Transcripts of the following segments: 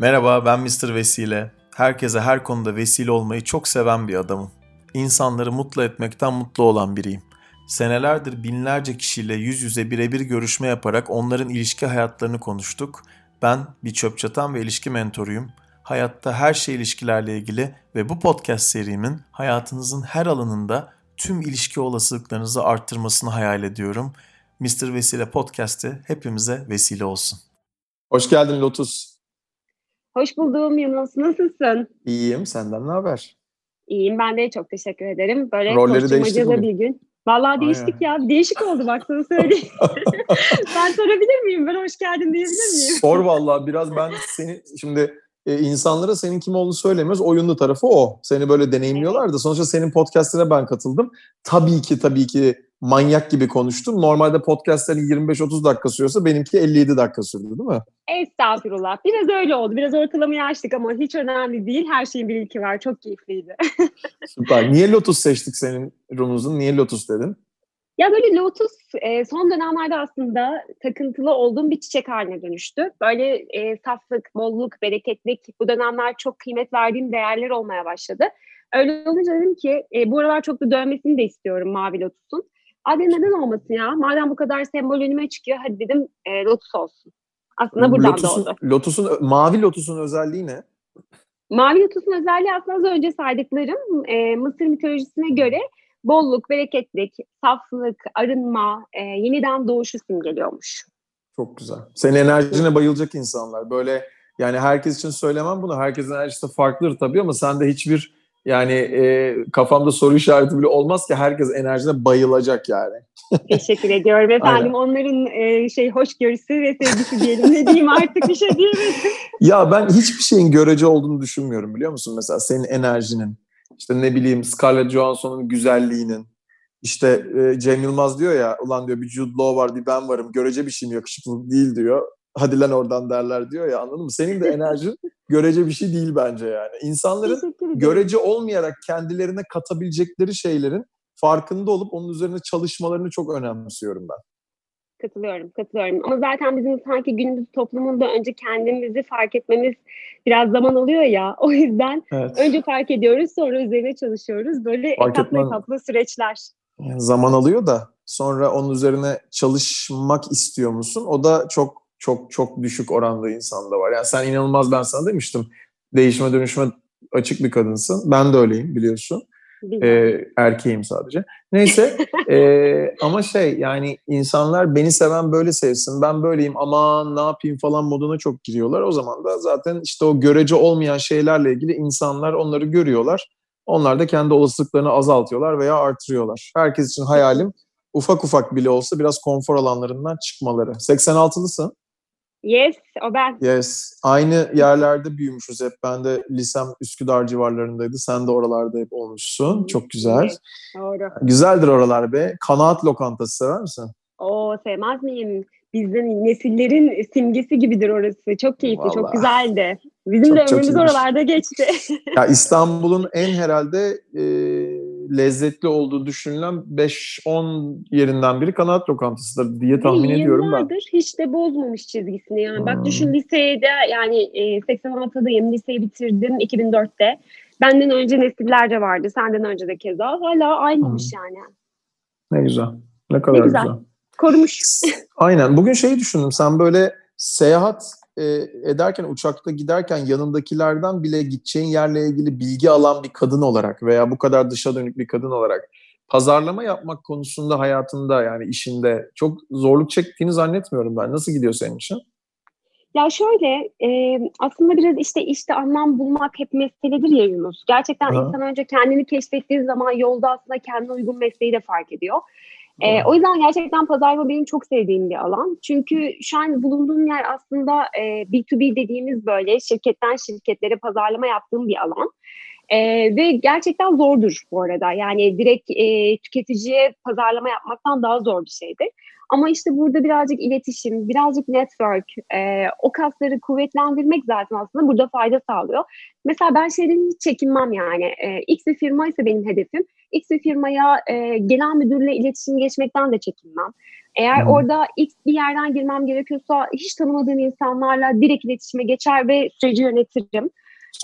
Merhaba ben Mr. Vesile. Herkese her konuda vesile olmayı çok seven bir adamım. İnsanları mutlu etmekten mutlu olan biriyim. Senelerdir binlerce kişiyle yüz yüze birebir görüşme yaparak onların ilişki hayatlarını konuştuk. Ben bir çöp çatan ve ilişki mentoruyum. Hayatta her şey ilişkilerle ilgili ve bu podcast serimin hayatınızın her alanında tüm ilişki olasılıklarınızı arttırmasını hayal ediyorum. Mr. Vesile Podcast'ı hepimize vesile olsun. Hoş geldin Lotus. Hoş buldum Yunus. Nasılsın? İyiyim. Senden ne haber? İyiyim. Ben de çok teşekkür ederim. Böyle Rolleri değiştik bir gün. Vallahi değiştik Aynen. ya. Değişik oldu bak sana söyleyeyim. ben sorabilir miyim? Ben hoş geldin diyebilir miyim? Sor vallahi biraz ben seni şimdi e, insanlara senin kim olduğunu söylemiyoruz. Oyunlu tarafı o. Seni böyle deneyimliyorlar da sonuçta senin podcast'ine ben katıldım. Tabii ki tabii ki manyak gibi konuştum. Normalde podcastlerin 25-30 dakika sürüyorsa benimki 57 dakika sürdü değil mi? Estağfurullah. Biraz öyle oldu. Biraz ortalamayı açtık ama hiç önemli değil. Her şeyin bir ilki var. Çok keyifliydi. Süper. Niye Lotus seçtik senin Rumuz'un? Niye Lotus dedin? Ya böyle Lotus e, son dönemlerde aslında takıntılı olduğum bir çiçek haline dönüştü. Böyle e, saflık, bolluk, bereketlik bu dönemler çok kıymet verdiğim değerler olmaya başladı. Öyle olunca dedim ki e, bu aralar çok da dönmesini de istiyorum Mavi Lotus'un. Hadi neden olmasın ya? Madem bu kadar sembol önüme çıkıyor hadi dedim e, Lotus olsun. Aslında buradan Lotus'un, doğdu. Lotus'un, mavi Lotus'un özelliği ne? Mavi Lotus'un özelliği aslında az önce saydıklarım e, Mısır mitolojisine göre bolluk, bereketlik, saflık, arınma, e, yeniden doğuşu simgeliyormuş. Çok güzel. Senin enerjine bayılacak insanlar. Böyle yani herkes için söylemem bunu. Herkesin enerjisi farklıdır tabii ama sende hiçbir yani e, kafamda soru işareti bile olmaz ki herkes enerjine bayılacak yani. Teşekkür ediyorum efendim. Onların e, şey hoşgörüsü ve sevgisi diyelim. Ne diyeyim artık bir şey diyemedim. ya ben hiçbir şeyin görece olduğunu düşünmüyorum biliyor musun? Mesela senin enerjinin, işte ne bileyim Scarlett Johansson'un güzelliğinin, işte e, Cem Yılmaz diyor ya, ulan diyor bir Jude Law var, bir ben varım, görece bir şeyim yakışıklı değil diyor. Hadi lan oradan derler diyor ya anladın mı? Senin de enerjin görece bir şey değil bence yani. İnsanların görece olmayarak kendilerine katabilecekleri şeylerin farkında olup onun üzerine çalışmalarını çok önemsiyorum ben. Katılıyorum, katılıyorum. Ama zaten bizim sanki günümüz toplumunda önce kendimizi fark etmemiz biraz zaman alıyor ya. O yüzden evet. önce fark ediyoruz, sonra üzerine çalışıyoruz. Böyle fark etaplı etmen, etaplı süreçler. Zaman alıyor da sonra onun üzerine çalışmak istiyor musun? O da çok çok çok düşük oranda insanda var. Yani sen inanılmaz ben sana demiştim. Değişime dönüşme açık bir kadınsın. Ben de öyleyim biliyorsun. E, erkeğim sadece. Neyse e, ama şey yani insanlar beni seven böyle sevsin ben böyleyim ama ne yapayım falan moduna çok giriyorlar. O zaman da zaten işte o görece olmayan şeylerle ilgili insanlar onları görüyorlar. Onlar da kendi olasılıklarını azaltıyorlar veya artırıyorlar. Herkes için hayalim ufak ufak bile olsa biraz konfor alanlarından çıkmaları. 86'lısın. Yes, o ben. Yes. Aynı yerlerde büyümüşüz hep. Ben de lisem Üsküdar civarlarındaydı. Sen de oralarda hep olmuşsun. Çok güzel. Evet, doğru. Güzeldir oralar be. Kanaat lokantası sever misin? Oo sevmez miyim? Bizden nesillerin simgesi gibidir orası. Çok keyifli, Vallahi. çok güzeldi. Bizim çok, de ömrümüz oralarda geçti. ya İstanbul'un en herhalde e, lezzetli olduğu düşünülen 5-10 yerinden biri kanaat lokantasıdır diye tahmin Ve ediyorum ben. hiç de bozmamış çizgisini yani. Hmm. Bak düşün lisede yani e, 86'dayım liseyi bitirdim 2004'te. Benden önce nesillerce vardı. Senden önce de keza. Hala aynıymış hmm. yani. Ne güzel. Ne kadar ne güzel. güzel. Korumuş. Aynen. Bugün şeyi düşündüm. Sen böyle seyahat e, ederken uçakta giderken yanındakilerden bile gideceğin yerle ilgili bilgi alan bir kadın olarak veya bu kadar dışa dönük bir kadın olarak pazarlama yapmak konusunda hayatında yani işinde çok zorluk çektiğini zannetmiyorum ben. Nasıl gidiyor senin için? Ya şöyle e, aslında biraz işte işte anlam bulmak hep meseledir ya Yunus. Gerçekten Aha. insan önce kendini keşfettiği zaman yolda aslında kendine uygun mesleği de fark ediyor. E, o yüzden gerçekten pazarlama benim çok sevdiğim bir alan. Çünkü şu an bulunduğum yer aslında e, B2B dediğimiz böyle şirketten şirketlere pazarlama yaptığım bir alan. E, ve gerçekten zordur bu arada. Yani direkt e, tüketiciye pazarlama yapmaktan daha zor bir şeydir. Ama işte burada birazcık iletişim, birazcık network, e, o kasları kuvvetlendirmek zaten aslında burada fayda sağlıyor. Mesela ben şeyden hiç çekinmem yani. E, X bir firma ise benim hedefim. X bir firmaya e, genel müdürle iletişim geçmekten de çekinmem. Eğer Hı. orada ilk bir yerden girmem gerekiyorsa hiç tanımadığım insanlarla direkt iletişime geçer ve süreci yönetirim.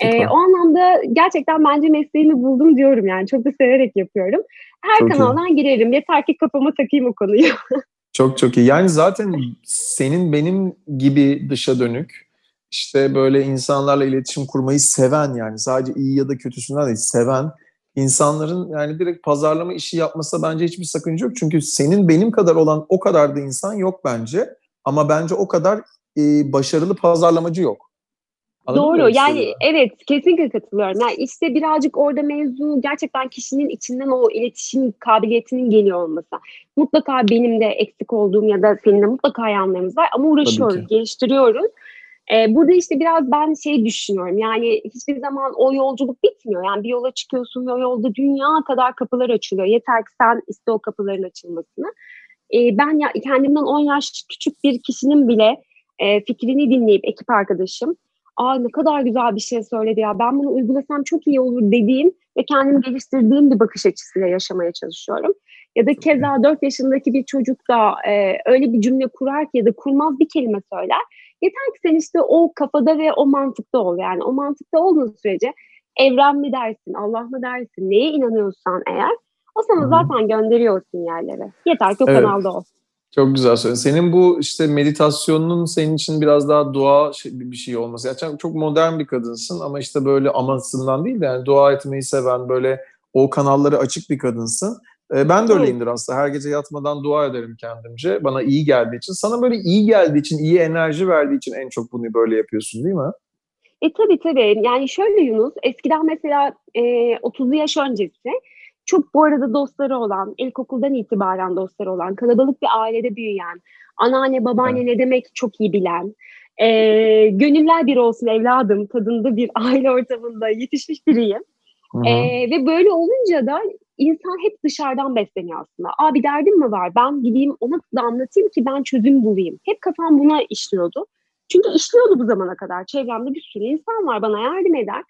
Ee, o anlamda gerçekten bence mesleğimi buldum diyorum yani. Çok da severek yapıyorum. Her çok kanaldan iyi. girerim. Yeter ki kafama takayım o konuyu. çok çok iyi. Yani zaten senin benim gibi dışa dönük işte böyle insanlarla iletişim kurmayı seven yani sadece iyi ya da kötüsünden değil seven insanların yani direkt pazarlama işi yapmasa bence hiçbir sakınca yok. Çünkü senin benim kadar olan o kadar da insan yok bence. Ama bence o kadar e, başarılı pazarlamacı yok. Doğru yani evet kesinlikle katılıyorum. Yani işte birazcık orada mevzu gerçekten kişinin içinden o iletişim kabiliyetinin geliyor olması. Mutlaka benim de eksik olduğum ya da senin de mutlaka yanlarımız var ama uğraşıyoruz, geliştiriyoruz. Ee, burada işte biraz ben şey düşünüyorum yani hiçbir zaman o yolculuk bitmiyor. Yani bir yola çıkıyorsun ve o yolda dünya kadar kapılar açılıyor. Yeter ki sen iste o kapıların açılmasını. Ee, ben ya kendimden 10 yaş küçük bir kişinin bile e, fikrini dinleyip ekip arkadaşım aa ne kadar güzel bir şey söyledi ya ben bunu uygulasam çok iyi olur dediğim ve kendimi geliştirdiğim bir bakış açısıyla yaşamaya çalışıyorum. Ya da keza 4 yaşındaki bir çocuk da e, öyle bir cümle kurar ki ya da kurmaz bir kelime söyler. Yeter ki sen işte o kafada ve o mantıkta ol. Yani o mantıkta olduğun sürece evren mi dersin, Allah mı dersin, neye inanıyorsan eğer o sana zaten gönderiyor sinyalleri. Yeter ki o evet. kanalda ol. Çok güzel söyledin. Senin bu işte meditasyonun senin için biraz daha dua bir şey olması. Yani çok modern bir kadınsın ama işte böyle amasından değil de yani dua etmeyi seven böyle o kanalları açık bir kadınsın. Ben de öyleyimdir aslında. Her gece yatmadan dua ederim kendimce. Bana iyi geldiği için. Sana böyle iyi geldiği için, iyi enerji verdiği için en çok bunu böyle yapıyorsun değil mi? E tabii tabii. Yani şöyle Yunus, eskiden mesela e, 30'lu yaş öncesi çok bu arada dostları olan, ilkokuldan itibaren dostları olan, kalabalık bir ailede büyüyen, anneanne babaanne evet. ne demek çok iyi bilen, e, gönüller bir olsun evladım tadında bir aile ortamında yetişmiş biriyim. E, ve böyle olunca da insan hep dışarıdan besleniyor aslında. Aa bir derdim mi var? Ben gideyim ona da anlatayım ki ben çözüm bulayım. Hep kafam buna işliyordu. Çünkü işliyordu bu zamana kadar. Çevremde bir sürü insan var bana yardım eder.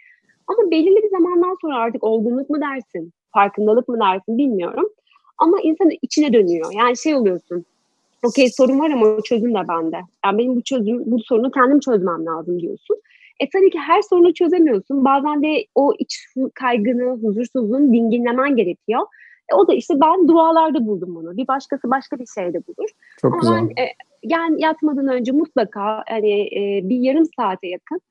Ama belirli bir zamandan sonra artık olgunluk mu dersin, farkındalık mı dersin bilmiyorum. Ama insan içine dönüyor. Yani şey oluyorsun. Okey sorun var ama çözüm de bende. Yani benim bu çözüm, bu sorunu kendim çözmem lazım diyorsun. E tabii ki her sorunu çözemiyorsun. Bazen de o iç kaygını, huzursuzluğunu dinginlemen gerekiyor. E, o da işte ben dualarda buldum bunu. Bir başkası başka bir şeyde bulur. Çok Ama güzel. Ben, e, yani yatmadan önce mutlaka hani e, bir yarım saate yakın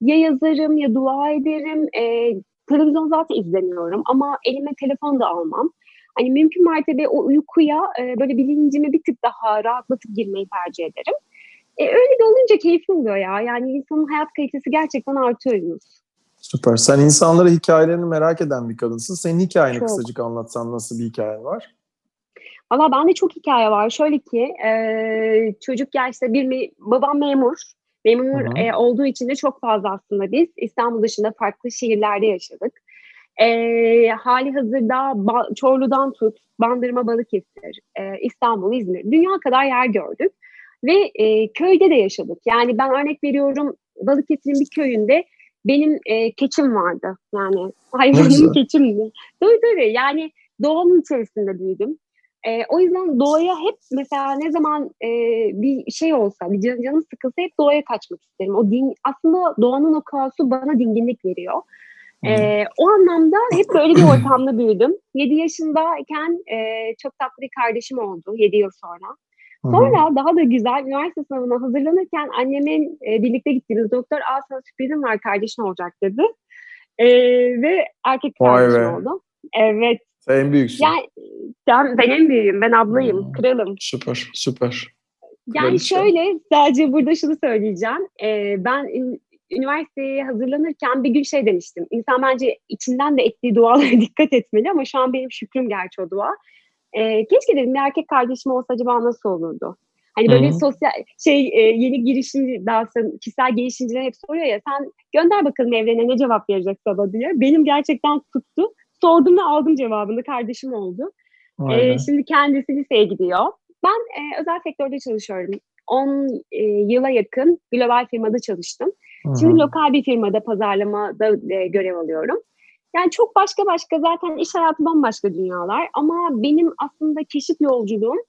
ya yazarım ya dua ederim. E, televizyon zaten izlemiyorum ama elime telefon da almam. Hani mümkün mertebe o uykuya e, böyle bilincimi bir tık daha rahatlatıp girmeyi tercih ederim. E, öyle de olunca keyifli oluyor ya. Yani insanın hayat kalitesi gerçekten artıyor Süper. Sen insanlara hikayelerini merak eden bir kadınsın. Senin hikayeni çok. kısacık anlatsan nasıl bir hikayen var? Valla bende çok hikaye var. Şöyle ki e, çocuk yaşta bir me- babam memur. Memur e, olduğu için de çok fazla aslında biz İstanbul dışında farklı şehirlerde yaşadık. E, hali hazırda ba- Çorlu'dan tut, Bandırma Balıkesir, e, İstanbul, İzmir, dünya kadar yer gördük. Ve e, köyde de yaşadık. Yani ben örnek veriyorum Balıkesir'in bir köyünde benim e, keçim vardı. Yani hayvanım keçimdi. Tabii tabii yani doğanın içerisinde büyüdüm. E, o yüzden doğaya hep mesela ne zaman e, bir şey olsa, bir can, canım sıkılsa hep doğaya kaçmak isterim. O din, aslında doğanın o kaosu bana dinginlik veriyor. E, o anlamda hep böyle bir ortamda büyüdüm. 7 yaşındayken e, çok tatlı bir kardeşim oldu 7 yıl sonra. Sonra daha da güzel üniversite sınavına hazırlanırken annemin e, birlikte gittiğimiz doktor Aa sana sürprizim var kardeşin olacak dedi. E, ve erkek kardeşim oldu. Evet. Sen en büyüksün. Yani, ben, ben en büyüğüm. Ben ablayım. Hmm. Kralım. Süper. Süper. Yani Kraliçe. şöyle sadece burada şunu söyleyeceğim. E, ben üniversiteye hazırlanırken bir gün şey demiştim. İnsan bence içinden de ettiği dualara dikkat etmeli ama şu an benim şükrüm gerçi o dua. E, keşke dedim bir erkek kardeşim olsa acaba nasıl olurdu? Hani böyle Hı-hı. sosyal şey e, yeni girişimci daha sonra kişisel gelişimciler hep soruyor ya sen gönder bakalım evrene ne cevap verecek sana diye. Benim gerçekten tuttu. Sordum ve aldım cevabını. Kardeşim oldu. E, şimdi kendisi liseye gidiyor. Ben e, özel sektörde çalışıyorum. 10 e, yıla yakın global firmada çalıştım. Hı-hı. Şimdi lokal bir firmada pazarlamada e, görev alıyorum. Yani çok başka başka zaten iş hayatı bambaşka dünyalar ama benim aslında keşif yolculuğum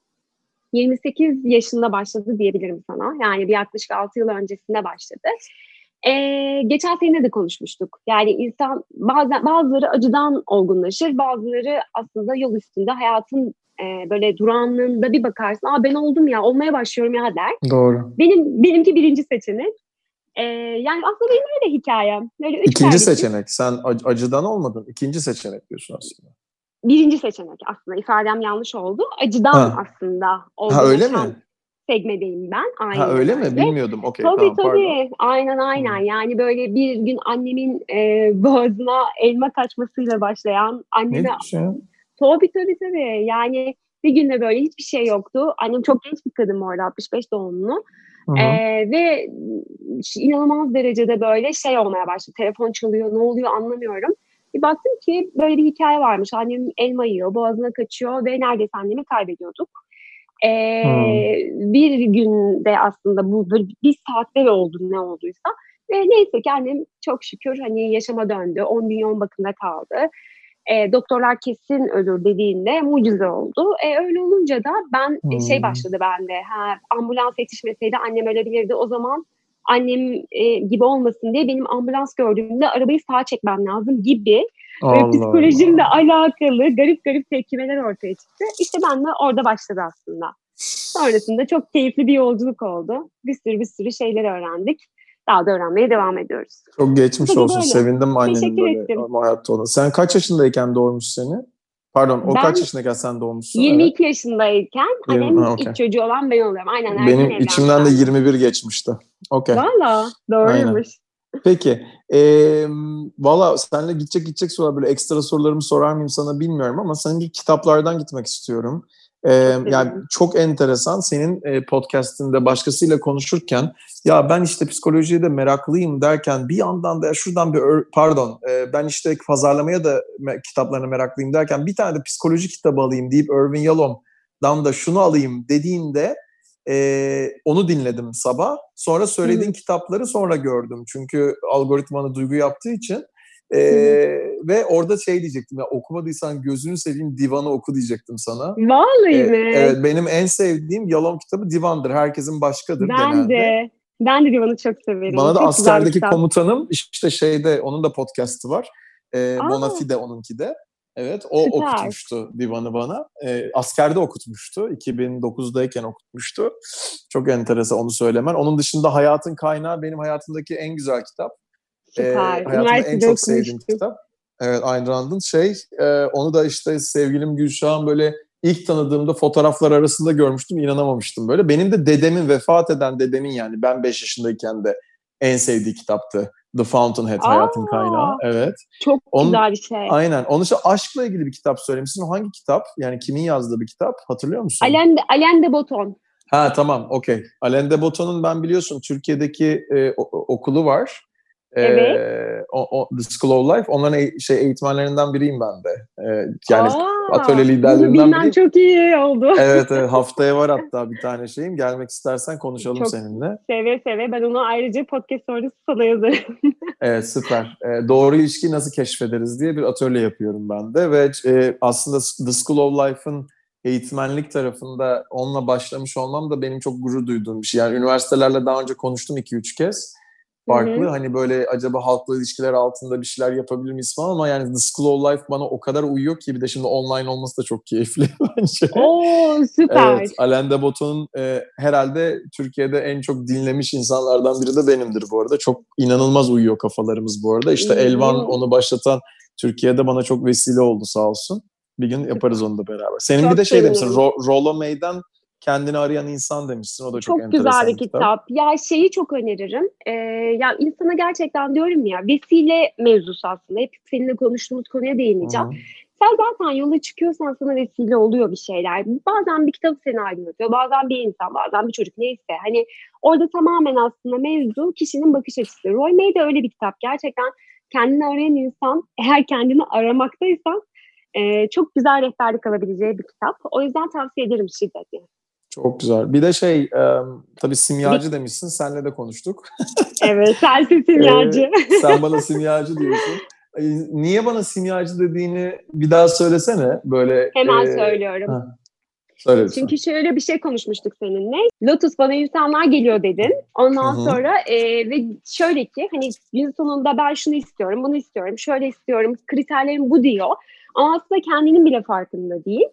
28 yaşında başladı diyebilirim sana. Yani bir yaklaşık 6 yıl öncesinde başladı. Ee, geçen sene de konuşmuştuk. Yani insan bazen bazıları acıdan olgunlaşır, bazıları aslında yol üstünde hayatın e, böyle durağanlığında bir bakarsın. Aa ben oldum ya, olmaya başlıyorum ya der. Doğru. Benim benimki birinci seçenek. Ee, yani aslında benim öyle hikayem. Böyle üç İkinci kardeşim. seçenek. Sen ac- acıdan olmadın. İkinci seçenek diyorsun aslında. Birinci seçenek aslında ifadem yanlış oldu. Acıdan Ha. aslında Ha öyle mi? Segmedeyim ben. Aynen Ha öyle mi? öyle. Bilmiyordum. Okey Tabii tamam tabii. pardon. Aynen aynen. Yani böyle bir gün annemin e, boğazına elma kaçmasıyla başlayan Ne anneme ya? tabii tabii tabii. Yani bir günde böyle hiçbir şey yoktu. Annem çok genç bir kadın bu arada 65 doğumlu. Hı hı. Ee, ve inanılmaz derecede böyle şey olmaya başladı. Telefon çalıyor, ne oluyor anlamıyorum. Bir baktım ki böyle bir hikaye varmış. Annem elma yiyor, boğazına kaçıyor ve neredeyse annemi kaybediyorduk. Ee, Bir günde aslında bu böyle bir saatte oldu ne olduysa. Ve neyse ki annem çok şükür hani yaşama döndü. 10 gün yoğun bakımda kaldı. E, doktorlar kesin ölür dediğinde mucize oldu. E, öyle olunca da ben e, şey Hmm. başladı bende. Ha, ambulans yetişmeseydi annem ölebilirdi. O zaman annem e, gibi olmasın diye benim ambulans gördüğümde arabayı sağa çekmem lazım gibi Allah psikolojimle Allah. alakalı garip garip tepkimeler ortaya çıktı. İşte ben de orada başladı aslında. Sonrasında çok keyifli bir yolculuk oldu. Bir sürü bir sürü şeyler öğrendik. Daha da öğrenmeye devam ediyoruz. Çok geçmiş Tabii olsun. böyle. Sevindim annenin Teşekkür böyle ettim. hayatta olması. Sen kaç yaşındayken doğurmuş seni? Pardon o Ben kaç yaşındayken sen doğmuşsun? 22 yaşındayken Yirmi- annemin ha, okey. ilk çocuğu olan ben oluyorum. Aynen. Evet. Benim evlendim içimden de ben. 21 geçmişti. Okey. Valla doğruymuş. Peki. E, Valla seninle gidecek gidecek sorular böyle ekstra sorularımı sorar mıyım sana bilmiyorum ama senin bir kitaplardan gitmek istiyorum. E, yani çok enteresan senin e, podcastinde başkasıyla konuşurken ya ben işte psikolojiye de meraklıyım derken bir yandan da şuradan bir pardon e, ben işte pazarlamaya da me- kitaplarına meraklıyım derken bir tane de psikoloji kitabı alayım deyip Irvin Yalom'dan da şunu alayım dediğinde e, onu dinledim sabah. Sonra söylediğin kitapları sonra gördüm. Çünkü algoritmanı duygu yaptığı için. E, ve orada şey diyecektim ya okumadıysan gözünü seveyim divanı oku diyecektim sana. Vallahi E, mi? evet benim en sevdiğim Yalom kitabı divandır. Herkesin başkadır ben genelde. de. Ben de Divan'ı çok severim. Bana da Çok askerdeki komutanım işte şeyde onun da podcast'ı var. E, Aa. Bonafide onunki de. Evet o Süper. okutmuştu divanı bana. E, askerde okutmuştu. 2009'dayken okutmuştu. Çok enteresan onu söylemen. Onun dışında Hayatın Kaynağı benim hayatımdaki en güzel kitap. E, Süper. hayatımda en çok sevdiğim kitap. Evet Ayn Rand'ın şey e, onu da işte sevgilim Gülşah'ın böyle ilk tanıdığımda fotoğraflar arasında görmüştüm inanamamıştım böyle. Benim de dedemin vefat eden dedemin yani ben 5 yaşındayken de en sevdiği kitaptı. The Fountainhead Aa. Hayatın Kaynağı. Evet. Çok Onun- güzel bir şey. Aynen. Onun için aşkla ilgili bir kitap söylemişsin. O hangi kitap? Yani kimin yazdığı bir kitap? Hatırlıyor musun? Alain de, Alain de Botton. Ha tamam okey. Alain de Botton'un ben biliyorsun Türkiye'deki e, okulu var. E, Evet. o, o, The School of Life. Onların e- şey eğitmenlerinden biriyim ben de. E, yani Aa, atölye liderlerinden biriyim. çok iyi oldu. evet, evet haftaya var hatta bir tane şeyim. Gelmek istersen konuşalım Çok- seninle. Seve seve. Ben onu ayrıca podcast sonrası sana yazarım. Evet süper. E, doğru ilişkiyi nasıl keşfederiz diye bir atölye yapıyorum ben de ve e, aslında The School of Life'ın eğitmenlik tarafında onunla başlamış olmam da benim çok gurur duyduğum bir şey. Yani üniversitelerle daha önce konuştum 2-3 kez. Farklı Hı hı. hani böyle acaba halkla ilişkiler altında bir şeyler yapabilir miyiz falan ama yani The School of Life bana o kadar uyuyor ki bir de şimdi online olması da çok keyifli bence. Oo süper. Evet, Alain de Botton'un e, herhalde Türkiye'de en çok dinlemiş insanlardan biri de benimdir bu arada. Çok inanılmaz uyuyor kafalarımız bu arada. İşte Hmm. Elvan onu başlatan Türkiye'de bana çok vesile oldu sağ olsun. Bir gün yaparız onu da beraber. Senin Çok bir de şey demişsin. Ro- Rollo May'den kendini arayan insan demişsin. O da çok, Çok enteresan güzel bir kitap. Ya şeyi çok öneririm. Ee, ya insana gerçekten diyorum ya vesile mevzusu aslında. Hep seninle konuştuğumuz konuya değineceğim. Hı hı. Sen zaten yola çıkıyorsan sana vesile oluyor bir şeyler. Bazen bir kitap seni aydınlatıyor. Bazen bir insan, bazen bir çocuk neyse. Hani orada tamamen aslında mevzu kişinin bakış açısı. Roy May de öyle bir kitap. Gerçekten kendini arayan insan eğer kendini aramaktaysan e, çok güzel rehberlik alabileceği bir kitap. O yüzden tavsiye ederim şiddetle. Çok güzel. Bir de şey, e, tabii simyacı demişsin. Senle de konuştuk. Evet, sensin simyacı. Sen bana simyacı diyorsun. E, Niye bana simyacı dediğini bir daha söylesene. Böyle Hemen e, söylüyorum. ha. Söyle Çünkü şöyle bir şey konuşmuştuk seninle. Lotus bana insanlar geliyor dedin. Ondan Hı hı. sonra e, ve şöyle ki hani gün sonunda ben şunu istiyorum, bunu istiyorum, şöyle istiyorum, kriterlerim bu diyor. Ama aslında kendinin bile farkında değil.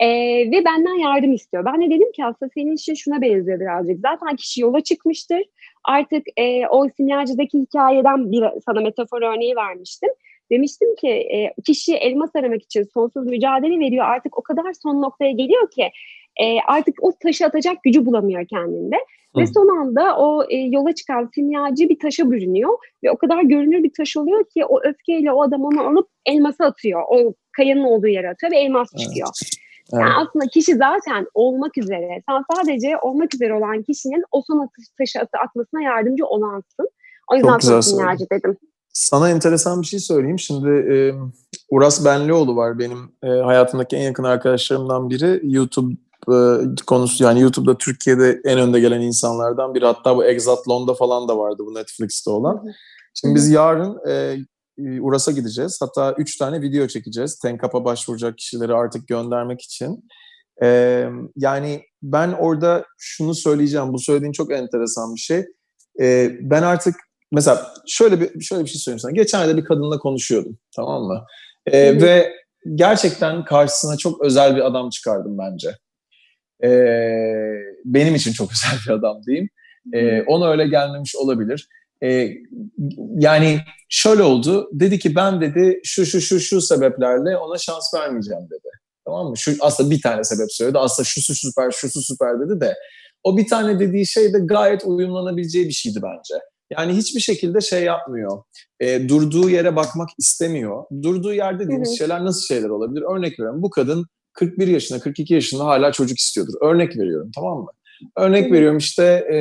E, ve benden yardım istiyor. Ben de dedim ki aslında senin işin şuna benziyor birazcık. Zaten kişi yola çıkmıştır. Artık e, o simyacıdaki hikayeden bir sana metafor örneği vermiştim. Demiştim ki e, kişi elmas aramak için sonsuz mücadele veriyor. Artık o kadar son noktaya geliyor ki e, artık o taşı atacak gücü bulamıyor kendinde. Ve Hı. son anda o e, yola çıkan simyacı bir taşa bürünüyor. Ve o kadar görünür bir taş oluyor ki o öfkeyle o adam onu alıp elmasa atıyor. O kayanın olduğu yere atıyor ve elmas Evet. çıkıyor. Evet. Yani aslında kişi zaten olmak üzere. Sen sadece olmak üzere olan kişinin o son taşı atmasına yardımcı olansın. O yüzden Çok güzel simyacı dedim. Sana enteresan bir şey söyleyeyim. Şimdi e, Uras Benlioğlu var benim e, hayatımdaki en yakın arkadaşlarımdan biri. YouTube e, konusu yani YouTube'da Türkiye'de en önde gelen insanlardan biri. Hatta bu Exatlon'da falan da vardı bu Netflix'te olan. Şimdi biz yarın e, Uras'a gideceğiz. Hatta üç tane video çekeceğiz. Tenkap'a başvuracak kişileri artık göndermek için. E, yani ben orada şunu söyleyeceğim. Bu söylediğin çok enteresan bir şey. E, ben artık mesela şöyle bir şöyle bir şey söyleyeyim sana. Geçen ayda bir kadınla konuşuyordum. Tamam mı? E, hı. ve gerçekten karşısına çok özel bir adam çıkardım bence. E, benim için çok özel bir adam diyeyim. E, ona öyle gelmemiş olabilir. E, yani şöyle oldu. Dedi ki ben dedi şu şu şu şu sebeplerle ona şans vermeyeceğim dedi. Tamam mı? Şu aslında bir tane sebep söyledi. Aslında şusu süper, şusu süper dedi de o bir tane dediği şey de gayet uyumlanabileceği bir şeydi bence. Yani hiçbir şekilde şey yapmıyor. E, durduğu yere bakmak istemiyor. Durduğu yer dediğimiz şeyler nasıl şeyler olabilir? Örnek veriyorum. Bu kadın 41 yaşında, 42 yaşında hala çocuk istiyordur. Örnek veriyorum tamam mı? Örnek veriyorum işte e,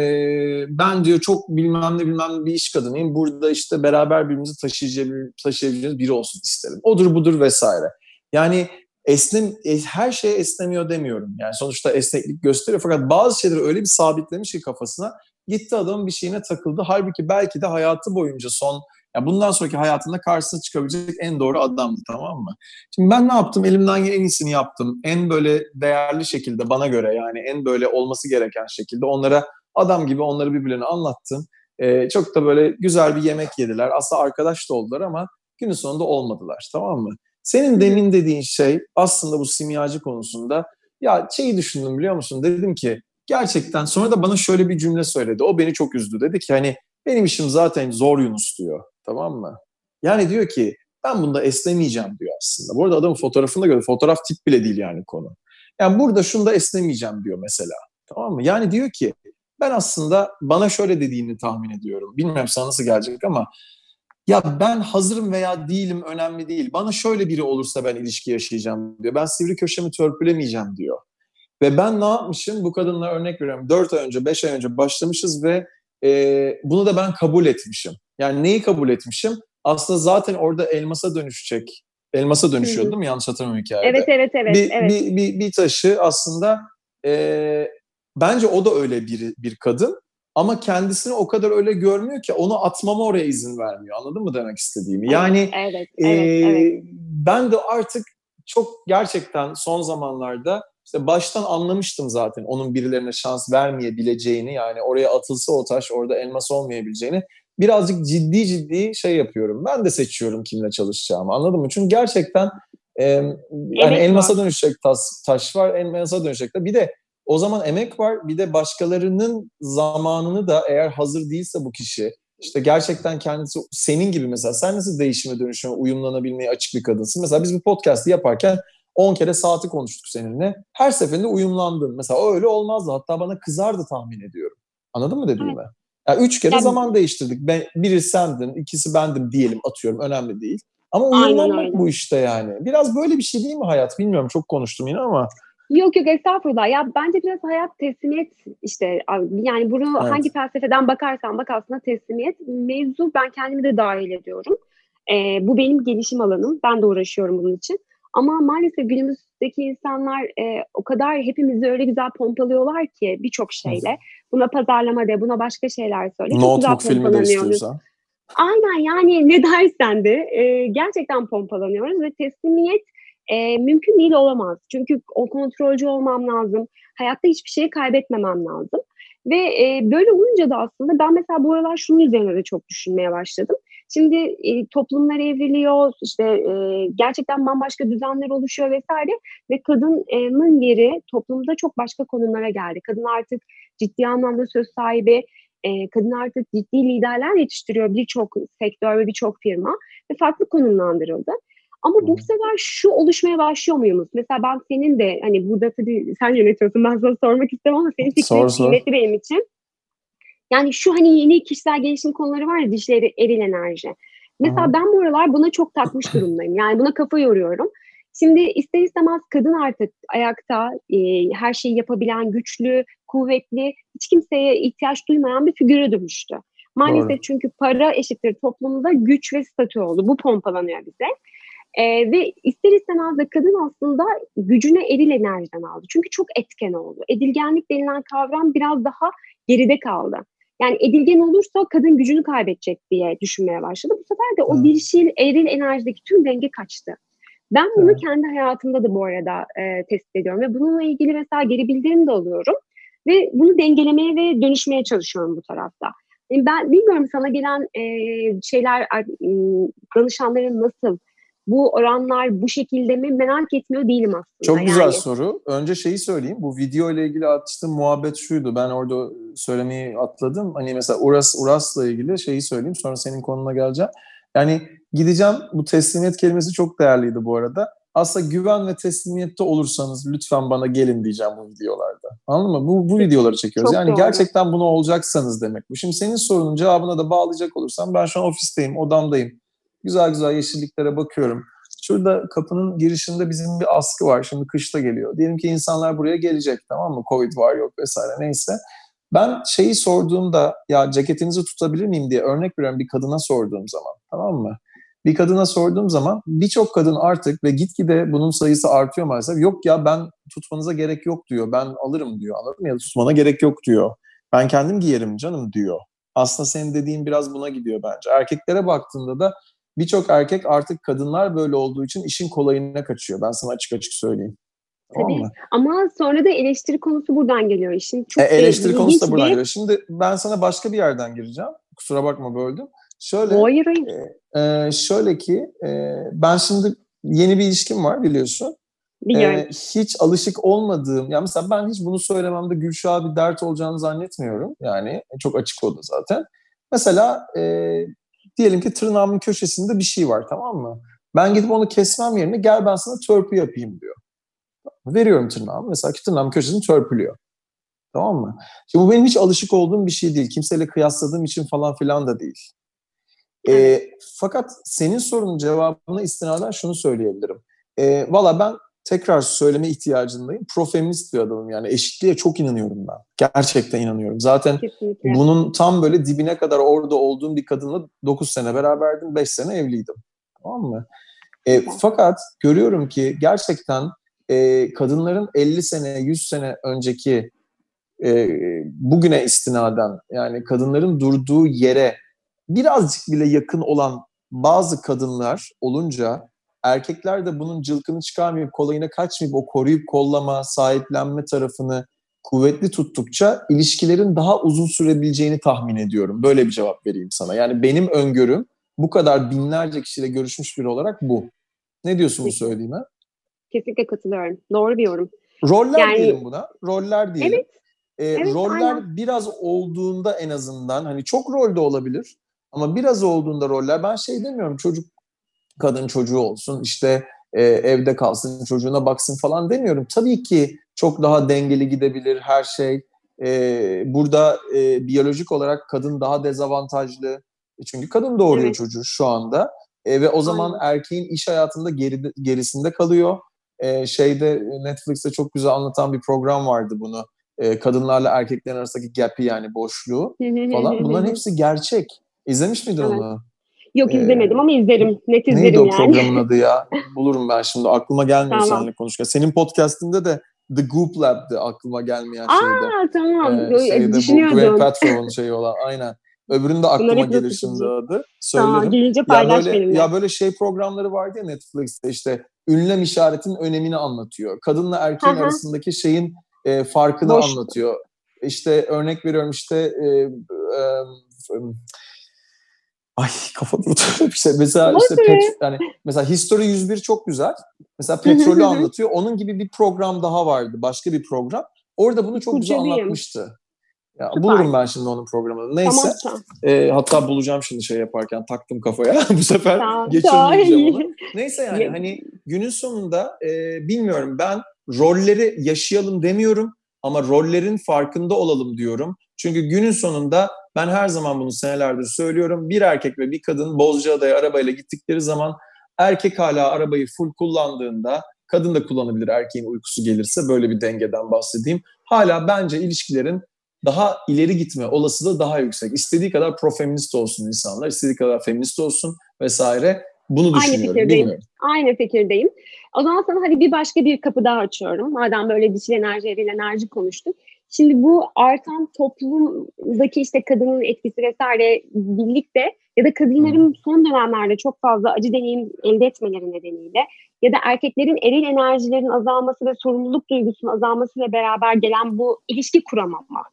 ben diyor çok bilmem ne bilmem ne bir iş kadınıyım. Burada işte beraber birbirimizi taşıyabileceğimiz, taşıyabileceğimiz biri olsun isterim. Odur budur vesaire. Yani esnem, e, her şeye esnemiyor demiyorum. Yani sonuçta esneklik gösteriyor fakat bazı şeyleri öyle bir sabitlemiş ki kafasına gitti adamın bir şeyine takıldı. Halbuki belki de hayatı boyunca son yani bundan sonraki hayatında karşısına çıkabilecek en doğru adamdı tamam mı? Şimdi ben ne yaptım? Elimden en iyisini yaptım. En böyle değerli şekilde bana göre yani en böyle olması gereken şekilde onlara adam gibi onları birbirlerine anlattım. Ee, çok da böyle güzel bir yemek yediler. Aslında arkadaş da oldular ama günün sonunda olmadılar tamam mı? Senin demin dediğin şey aslında bu simyacı konusunda ya şeyi düşündüm biliyor musun? Dedim ki gerçekten sonra da bana şöyle bir cümle söyledi. O beni çok üzdü. Dedi ki hani benim işim zaten zor Yunus diyor. Tamam mı? Yani diyor ki ben bunda esnemeyeceğim diyor aslında. Bu arada adamın fotoğrafını da gördüm. Fotoğraf tip bile değil yani konu. Yani burada şunda esnemeyeceğim diyor mesela. Tamam mı? Yani diyor ki ben aslında bana şöyle dediğini tahmin ediyorum. Bilmiyorum sana nasıl gelecek ama ya ben hazırım veya değilim önemli değil. Bana şöyle biri olursa ben ilişki yaşayacağım diyor. Ben sivri köşemi törpülemeyeceğim diyor. Ve ben ne yapmışım? Bu kadınla örnek veriyorum. 4 ay önce, 5 ay önce başlamışız ve e, bunu da ben kabul etmişim. Yani neyi kabul etmişim? Aslında zaten orada elmasa dönüşecek. Elmasa dönüşüyor değil mi? Yanlış hatırlamıyorum hikayede. Evet evet evet. bir, evet. bir, bir, bir taşı aslında e, bence o da öyle bir, bir kadın. Ama kendisini o kadar öyle görmüyor ki onu atmama oraya izin vermiyor. Anladın mı demek istediğimi? Yani evet, ee, evet, evet. ben de artık çok gerçekten son zamanlarda işte baştan anlamıştım zaten onun birilerine şans vermeyebileceğini yani oraya atılsa o taş orada elmas olmayabileceğini birazcık ciddi ciddi şey yapıyorum. Ben de seçiyorum kimle çalışacağımı anladın mı? Çünkü gerçekten e, yani Emek elmasa var. dönüşecek taş, taş var elmasa dönüşecek de bir de o zaman emek var bir de başkalarının zamanını da eğer hazır değilse bu kişi işte gerçekten kendisi senin gibi mesela sen nasıl değişime dönüşüme uyumlanabilmeye açık bir kadınsın. Mesela biz bu podcast'ı yaparken 10 kere saati konuştuk seninle. Her seferinde uyumlandın. Mesela öyle olmazdı. Hatta bana kızardı tahmin ediyorum. Anladın mı dediğimi? Yani üç kere Yani- zaman değiştirdik. Ben, biri sendin, ikisi bendim diyelim atıyorum. Önemli değil. Ama uyumlanmak bu işte yani. Biraz böyle bir şey değil mi hayat? Bilmiyorum çok konuştum yine ama. Yok yok estağfurullah. Ya bence biraz hayat teslimiyet işte yani bunu Evet. hangi felsefeden bakarsan bak aslında teslimiyet mevzu ben kendimi de dahil ediyorum. Ee, bu benim gelişim alanım. Ben de uğraşıyorum bunun için. Ama maalesef günümüzdeki insanlar e, o kadar hepimizi öyle güzel pompalıyorlar ki birçok şeyle. Buna pazarlama de, buna başka şeyler söyle. Notebook filmi de istiyorsan. Aynen yani ne dersen de e, gerçekten pompalanıyoruz ve teslimiyet e, mümkün değil olamaz. Çünkü o kontrolcü olmam lazım. Hayatta hiçbir şeyi kaybetmemem lazım. Ve e, böyle olunca da aslında ben mesela bu aralar şunun üzerine de çok düşünmeye başladım. Şimdi e, toplumlar evriliyor, işte e, gerçekten bambaşka düzenler oluşuyor vesaire ve kadının yeri toplumda çok başka konumlara geldi. Kadın artık ciddi anlamda söz sahibi, e, kadın artık ciddi liderler yetiştiriyor birçok sektör ve birçok firma ve farklı konumlandırıldı. Ama bu sefer şu oluşmaya başlıyor muyuz? Mesela ben senin de hani burada tabii sen yönetiyorsun ben sana sormak istemem ama senin fikrin kıymetli benim için. Yani şu hani yeni kişisel gelişim konuları var ya dişleri eril enerji. Mesela Hı. ben bu aralar buna çok takmış durumdayım. Yani buna kafa yoruyorum. Şimdi ister istemez kadın artık ayakta e, her şeyi yapabilen, güçlü, kuvvetli, hiç kimseye ihtiyaç duymayan bir figüre dönüştü. Maalesef Doğru. çünkü para eşittir toplumda güç ve statü oldu. Bu pompalanıyor bize. Ee, ve ister istemez de kadın aslında gücüne eril enerjiden aldı. Çünkü çok etken oldu. Edilgenlik denilen kavram biraz daha geride kaldı. Yani edilgen olursa kadın gücünü kaybedecek diye düşünmeye başladı. Bu sefer de o dişil, eril enerjideki tüm denge kaçtı. Ben bunu evet. kendi hayatımda da bu arada e, tespit ediyorum ve bununla ilgili mesela geri bildirim de alıyorum ve bunu dengelemeye ve dönüşmeye çalışıyorum bu tarafta. Yani ben bilmiyorum sana gelen e, şeyler danışanların nasıl bu oranlar bu şekilde mi merak etmiyor değilim aslında. Çok güzel yani. soru. Önce şeyi söyleyeyim. Bu video ile ilgili açtığım muhabbet şuydu. Ben orada söylemeyi atladım. Hani mesela Uras Uras'la ilgili şeyi söyleyeyim. Sonra senin konuna geleceğim. Yani gideceğim. Bu teslimiyet kelimesi çok değerliydi bu arada. Aslında güven ve teslimiyette olursanız lütfen bana gelin diyeceğim bu videolarda. Anladın mı? Bu, bu videoları çekiyoruz. Çok yani doğru. gerçekten bunu olacaksanız demek bu. Şimdi senin sorunun cevabına da bağlayacak olursam ben şu an ofisteyim, odamdayım Güzel güzel yeşilliklere bakıyorum. Şurada kapının girişinde bizim bir askı var. Şimdi kışta geliyor. Diyelim ki insanlar buraya gelecek tamam mı? Covid var yok vesaire neyse. Ben şeyi sorduğumda ya ceketinizi tutabilir miyim diye örnek veriyorum bir kadına sorduğum zaman tamam mı? Bir kadına sorduğum zaman birçok kadın artık ve gitgide bunun sayısı artıyor maalesef. Yok ya ben tutmanıza gerek yok diyor. Ben alırım diyor anladın mı? Ya tutmana gerek yok diyor. Ben kendim giyerim canım diyor. Aslında senin dediğin biraz buna gidiyor bence. Erkeklere baktığında da birçok erkek artık kadınlar böyle olduğu için işin kolayına kaçıyor. Ben sana açık açık söyleyeyim. Tabii. Tamam Ama sonra da eleştiri konusu buradan geliyor. İşin çok e, eleştiri konusu da buradan bir... geliyor. Şimdi ben sana başka bir yerden gireceğim. Kusura bakma böldüm. Şöyle, hayır, hayır. E, e, şöyle ki e, ben şimdi yeni bir ilişkim var biliyorsun. Biliyorum. E, hiç alışık olmadığım, ya mesela ben hiç bunu söylememde Gülşah'a bir dert olacağını zannetmiyorum. Yani çok açık oldu zaten. Mesela e, Diyelim ki tırnağımın köşesinde bir şey var tamam mı? Ben gidip onu kesmem yerine gel ben sana törpü yapayım diyor. Veriyorum tırnağımı. Mesela ki tırnağımın köşesini törpülüyor. Tamam mı? Şimdi bu benim hiç alışık olduğum bir şey değil. Kimseyle kıyasladığım için falan filan da değil. E, fakat senin sorunun cevabına istinaden şunu söyleyebilirim. E, Valla ben tekrar söyleme ihtiyacındayım. Profeminist bir adamım yani eşitliğe çok inanıyorum ben. Gerçekten inanıyorum. Zaten Kesinlikle. bunun tam böyle dibine kadar orada olduğum bir kadınla 9 sene beraberdim, 5 sene evliydim. Tamam mı? E, fakat görüyorum ki gerçekten e, kadınların 50 sene, 100 sene önceki e, bugüne istinaden yani kadınların durduğu yere birazcık bile yakın olan bazı kadınlar olunca erkekler de bunun cılkını çıkarmayıp kolayına kaçmayıp o koruyup kollama, sahiplenme tarafını kuvvetli tuttukça ilişkilerin daha uzun sürebileceğini tahmin ediyorum. Böyle bir cevap vereyim sana. Yani benim öngörüm bu kadar binlerce kişiyle görüşmüş biri olarak bu. Ne diyorsun bu söylediğime? Kesinlikle katılıyorum. Doğru bir yorum. Roller yani... diyelim buna. Roller diyelim. Evet. Ee, evet, roller aynen. biraz olduğunda en azından hani çok rolde olabilir ama biraz olduğunda roller ben şey demiyorum çocuk kadın çocuğu olsun işte e, evde kalsın çocuğuna baksın falan demiyorum. Tabii ki çok daha dengeli gidebilir her şey. E, burada e, biyolojik olarak kadın daha dezavantajlı. Çünkü kadın doğuruyor evet. çocuğu şu anda. E, ve o zaman Aynen. erkeğin iş hayatında geri, gerisinde kalıyor. E, şeyde Netflix'te çok güzel anlatan bir program vardı bunu. E, kadınlarla erkeklerin arasındaki gap'i yani boşluğu falan. Bunların hepsi gerçek. İzlemiş miydin evet. onu? Yok izlemedim ee, ama izlerim. Net izlerim neydi yani. Neydi o programın adı ya? Bulurum ben şimdi. Aklıma gelmiyor tamam. seninle konuşurken. Senin podcastinde de The Goop Lab'di aklıma gelmeyen Aa, şeyde. Aa tamam. Ee, şeyde Düşünüyordum. Bu Graham Patrov'un şeyi olan. Aynen. Öbürünün de aklıma gelir şimdi adı. Söylerim. Tamam, gelince paylaş ya böyle, benimle. Ya böyle şey programları vardı ya Netflix'te işte ünlem işaretinin önemini anlatıyor. Kadınla erkeğin hı. arasındaki şeyin e, farkını Boş- anlatıyor. İşte örnek veriyorum işte e, e, ay kafa durdu. işte mesela işte pet, yani mesela History 101 çok güzel. Mesela petrolü anlatıyor. Onun gibi bir program daha vardı. Başka bir program. Orada bunu çok güzel anlatmıştı. Ya, Süper. bulurum ben şimdi onun programını. Neyse. Tamam E, hatta bulacağım şimdi şey yaparken taktım kafaya. Bu sefer tamam. geçirmeyeceğim onu. Neyse yani Ya- hani günün sonunda e, bilmiyorum ben rolleri yaşayalım demiyorum ama rollerin farkında olalım diyorum. Çünkü günün sonunda ben her zaman bunu senelerdir söylüyorum. Bir erkek ve bir kadın Bozcaada'ya arabayla gittikleri zaman erkek hala arabayı full kullandığında kadın da kullanabilir erkeğin uykusu gelirse böyle bir dengeden bahsedeyim. Hala bence ilişkilerin daha ileri gitme olasılığı daha yüksek. İstediği kadar profeminist olsun insanlar, istediği kadar feminist olsun vesaire. Bunu Aynı düşünüyorum. fikirdeyim. Bilmiyorum. Aynı fikirdeyim. O zaman sana hadi bir başka bir kapı daha açıyorum. Madem böyle dişil enerji, eril enerji konuştuk. Şimdi bu artan toplumdaki işte kadının etkisi vesaire birlikte ya da kadınların son dönemlerde çok fazla acı deneyim elde etmeleri nedeniyle ya da erkeklerin eril enerjilerin azalması ve sorumluluk duygusunun azalmasıyla beraber gelen bu ilişki kuramama,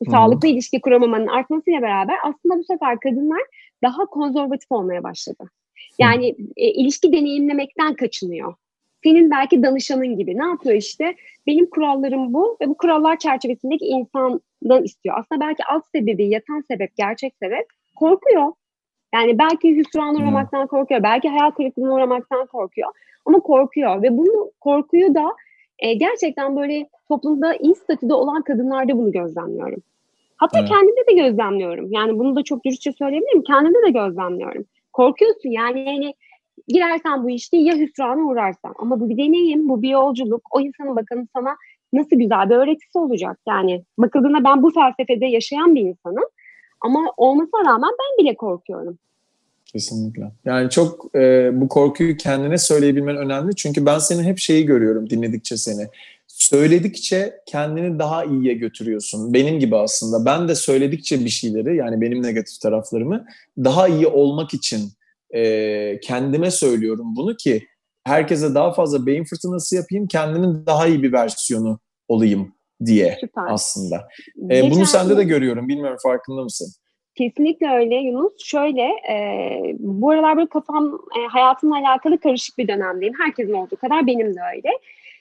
bu Hı. sağlıklı ilişki kuramamanın artmasıyla beraber aslında bu sefer kadınlar daha konservatif olmaya başladı. Yani e, ilişki deneyimlemekten kaçınıyor. Senin belki danışanın gibi. Ne yapıyor işte? Benim kurallarım bu ve bu kurallar çerçevesindeki insandan istiyor. Aslında belki alt sebebi, yatan sebep, gerçek sebep korkuyor. Yani belki hüsrana Hmm. uğramaktan korkuyor. Belki hayal kırıklığına uğramaktan korkuyor. Ama korkuyor ve bunu korkuyu da e, gerçekten böyle toplumda iyi statüde olan kadınlarda bunu gözlemliyorum. Hatta Evet. kendimde de gözlemliyorum. Yani bunu da çok dürüstçe söyleyebilirim. Kendimde de gözlemliyorum. Korkuyorsun yani yani girersen bu işte ya hüsrana uğrarsan. Ama bu bir deneyim, bu bir yolculuk. O insanın bakın sana nasıl güzel bir öğretisi olacak. Yani bakıldığında ben bu felsefede yaşayan bir insanım. Ama olmasına rağmen ben bile korkuyorum. Kesinlikle. Yani çok e, bu korkuyu kendine söyleyebilmen önemli. Çünkü ben senin hep şeyi görüyorum dinledikçe seni. Söyledikçe kendini daha iyiye götürüyorsun. Benim gibi aslında. Ben de söyledikçe bir şeyleri yani benim negatif taraflarımı daha iyi olmak için e, kendime söylüyorum bunu ki herkese daha fazla beyin fırtınası yapayım, kendimin daha iyi bir versiyonu olayım diye Süper. aslında. E, bunu sende de görüyorum. Bilmiyorum farkında mısın? Kesinlikle öyle Yunus. Şöyle, e, bu aralar böyle kafam e, hayatımla alakalı karışık bir dönemdeyim. Herkesin olduğu kadar benim de öyle.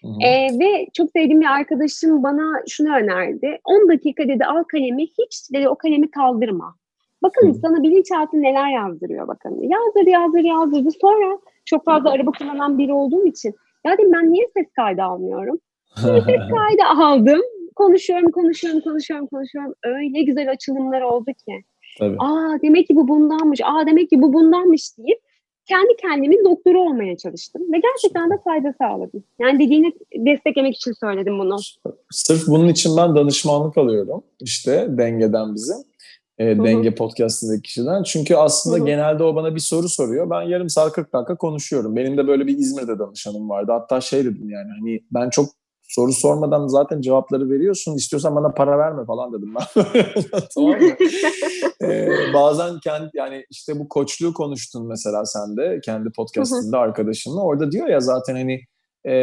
Hı hı. E, ve çok sevdiğim bir arkadaşım bana şunu önerdi. 10 dakika dedi al kalemi, hiç dedi o kalemi kaldırma. Bakın Hı. sana bilinçaltı neler yazdırıyor bakın. Yazdır, yazdır, yazdırdı. Sonra çok fazla araba kullanan biri olduğum için ya dedim ben niye ses kaydı almıyorum? Ses kaydı aldım. Konuşuyorum, konuşuyorum, konuşuyorum, konuşuyorum. Öyle güzel açılımlar oldu ki. Tabii. Aa demek ki bu bundanmış, aa demek ki bu bundanmış deyip kendi kendimin doktoru olmaya çalıştım. Ve gerçekten de fayda sağladım. Yani dediğini desteklemek için söyledim bunu. Sırf bunun için ben danışmanlık alıyorum. İşte Denge'den bize. E. Denge podcastındaki kişiden. Çünkü aslında Hı hı. genelde o bana bir soru soruyor. Ben yarım saat 40 dakika konuşuyorum. Benim de böyle bir İzmir'de danışanım vardı. Hatta şey dedim yani hani ben çok soru sormadan zaten cevapları veriyorsun. İstiyorsan bana para verme falan dedim ben. tamam mı? Ee, bazen kendi yani işte bu koçluğu konuştun mesela sen de kendi podcastinde arkadaşınla. Orada diyor ya zaten hani e,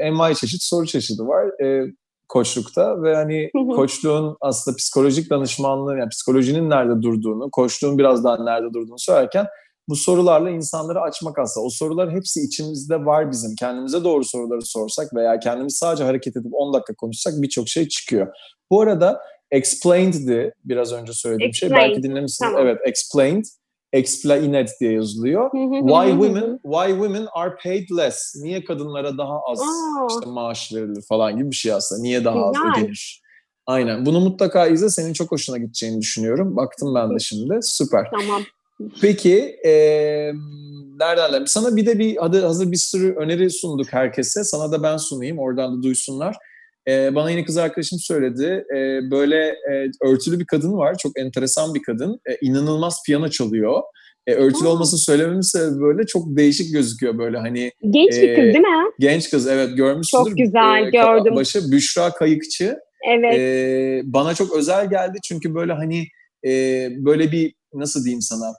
envai çeşit soru çeşidi var e, koçlukta ve hani koçluğun aslında psikolojik danışmanlığı yani psikolojinin nerede durduğunu, koçluğun biraz daha nerede durduğunu söylerken bu sorularla insanları açmak aslında. O sorular hepsi içimizde var bizim. Kendimize doğru soruları sorsak veya kendimiz sadece hareket edip 10 dakika konuşsak birçok şey çıkıyor. Bu arada explained'di biraz önce söylediğim şey. Explained, Belki dinlemişsiniz. tamam. Evet, explained. Explained diye yazılıyor. Why women why women are paid less? Niye kadınlara daha az Aa. işte maaş verilir falan gibi bir şey aslında. Niye daha az Güzel. ödenir? Aynen. Bunu mutlaka izle. Senin çok hoşuna gideceğini düşünüyorum. Baktım ben de şimdi. Süper. Tamam. Peki e, nereden? Sana bir de bir hadi hazır bir sürü öneri sunduk herkese. Sana da ben sunayım. Oradan da duysunlar. E, bana yine kız arkadaşım söyledi. E, böyle e, örtülü bir kadın var. Çok enteresan bir kadın. E, inanılmaz piyano çalıyor. E, örtülü Aa. olmasını söylememin sebebi böyle çok değişik gözüküyor böyle hani Genç bir kız Ee, değil mi? genç kız evet görmüşsündür. Çok güzel, E, gördüm. Başı Büşra Kayıkçı. Evet. Ee, bana çok özel geldi çünkü böyle hani e, böyle bir nasıl diyeyim sana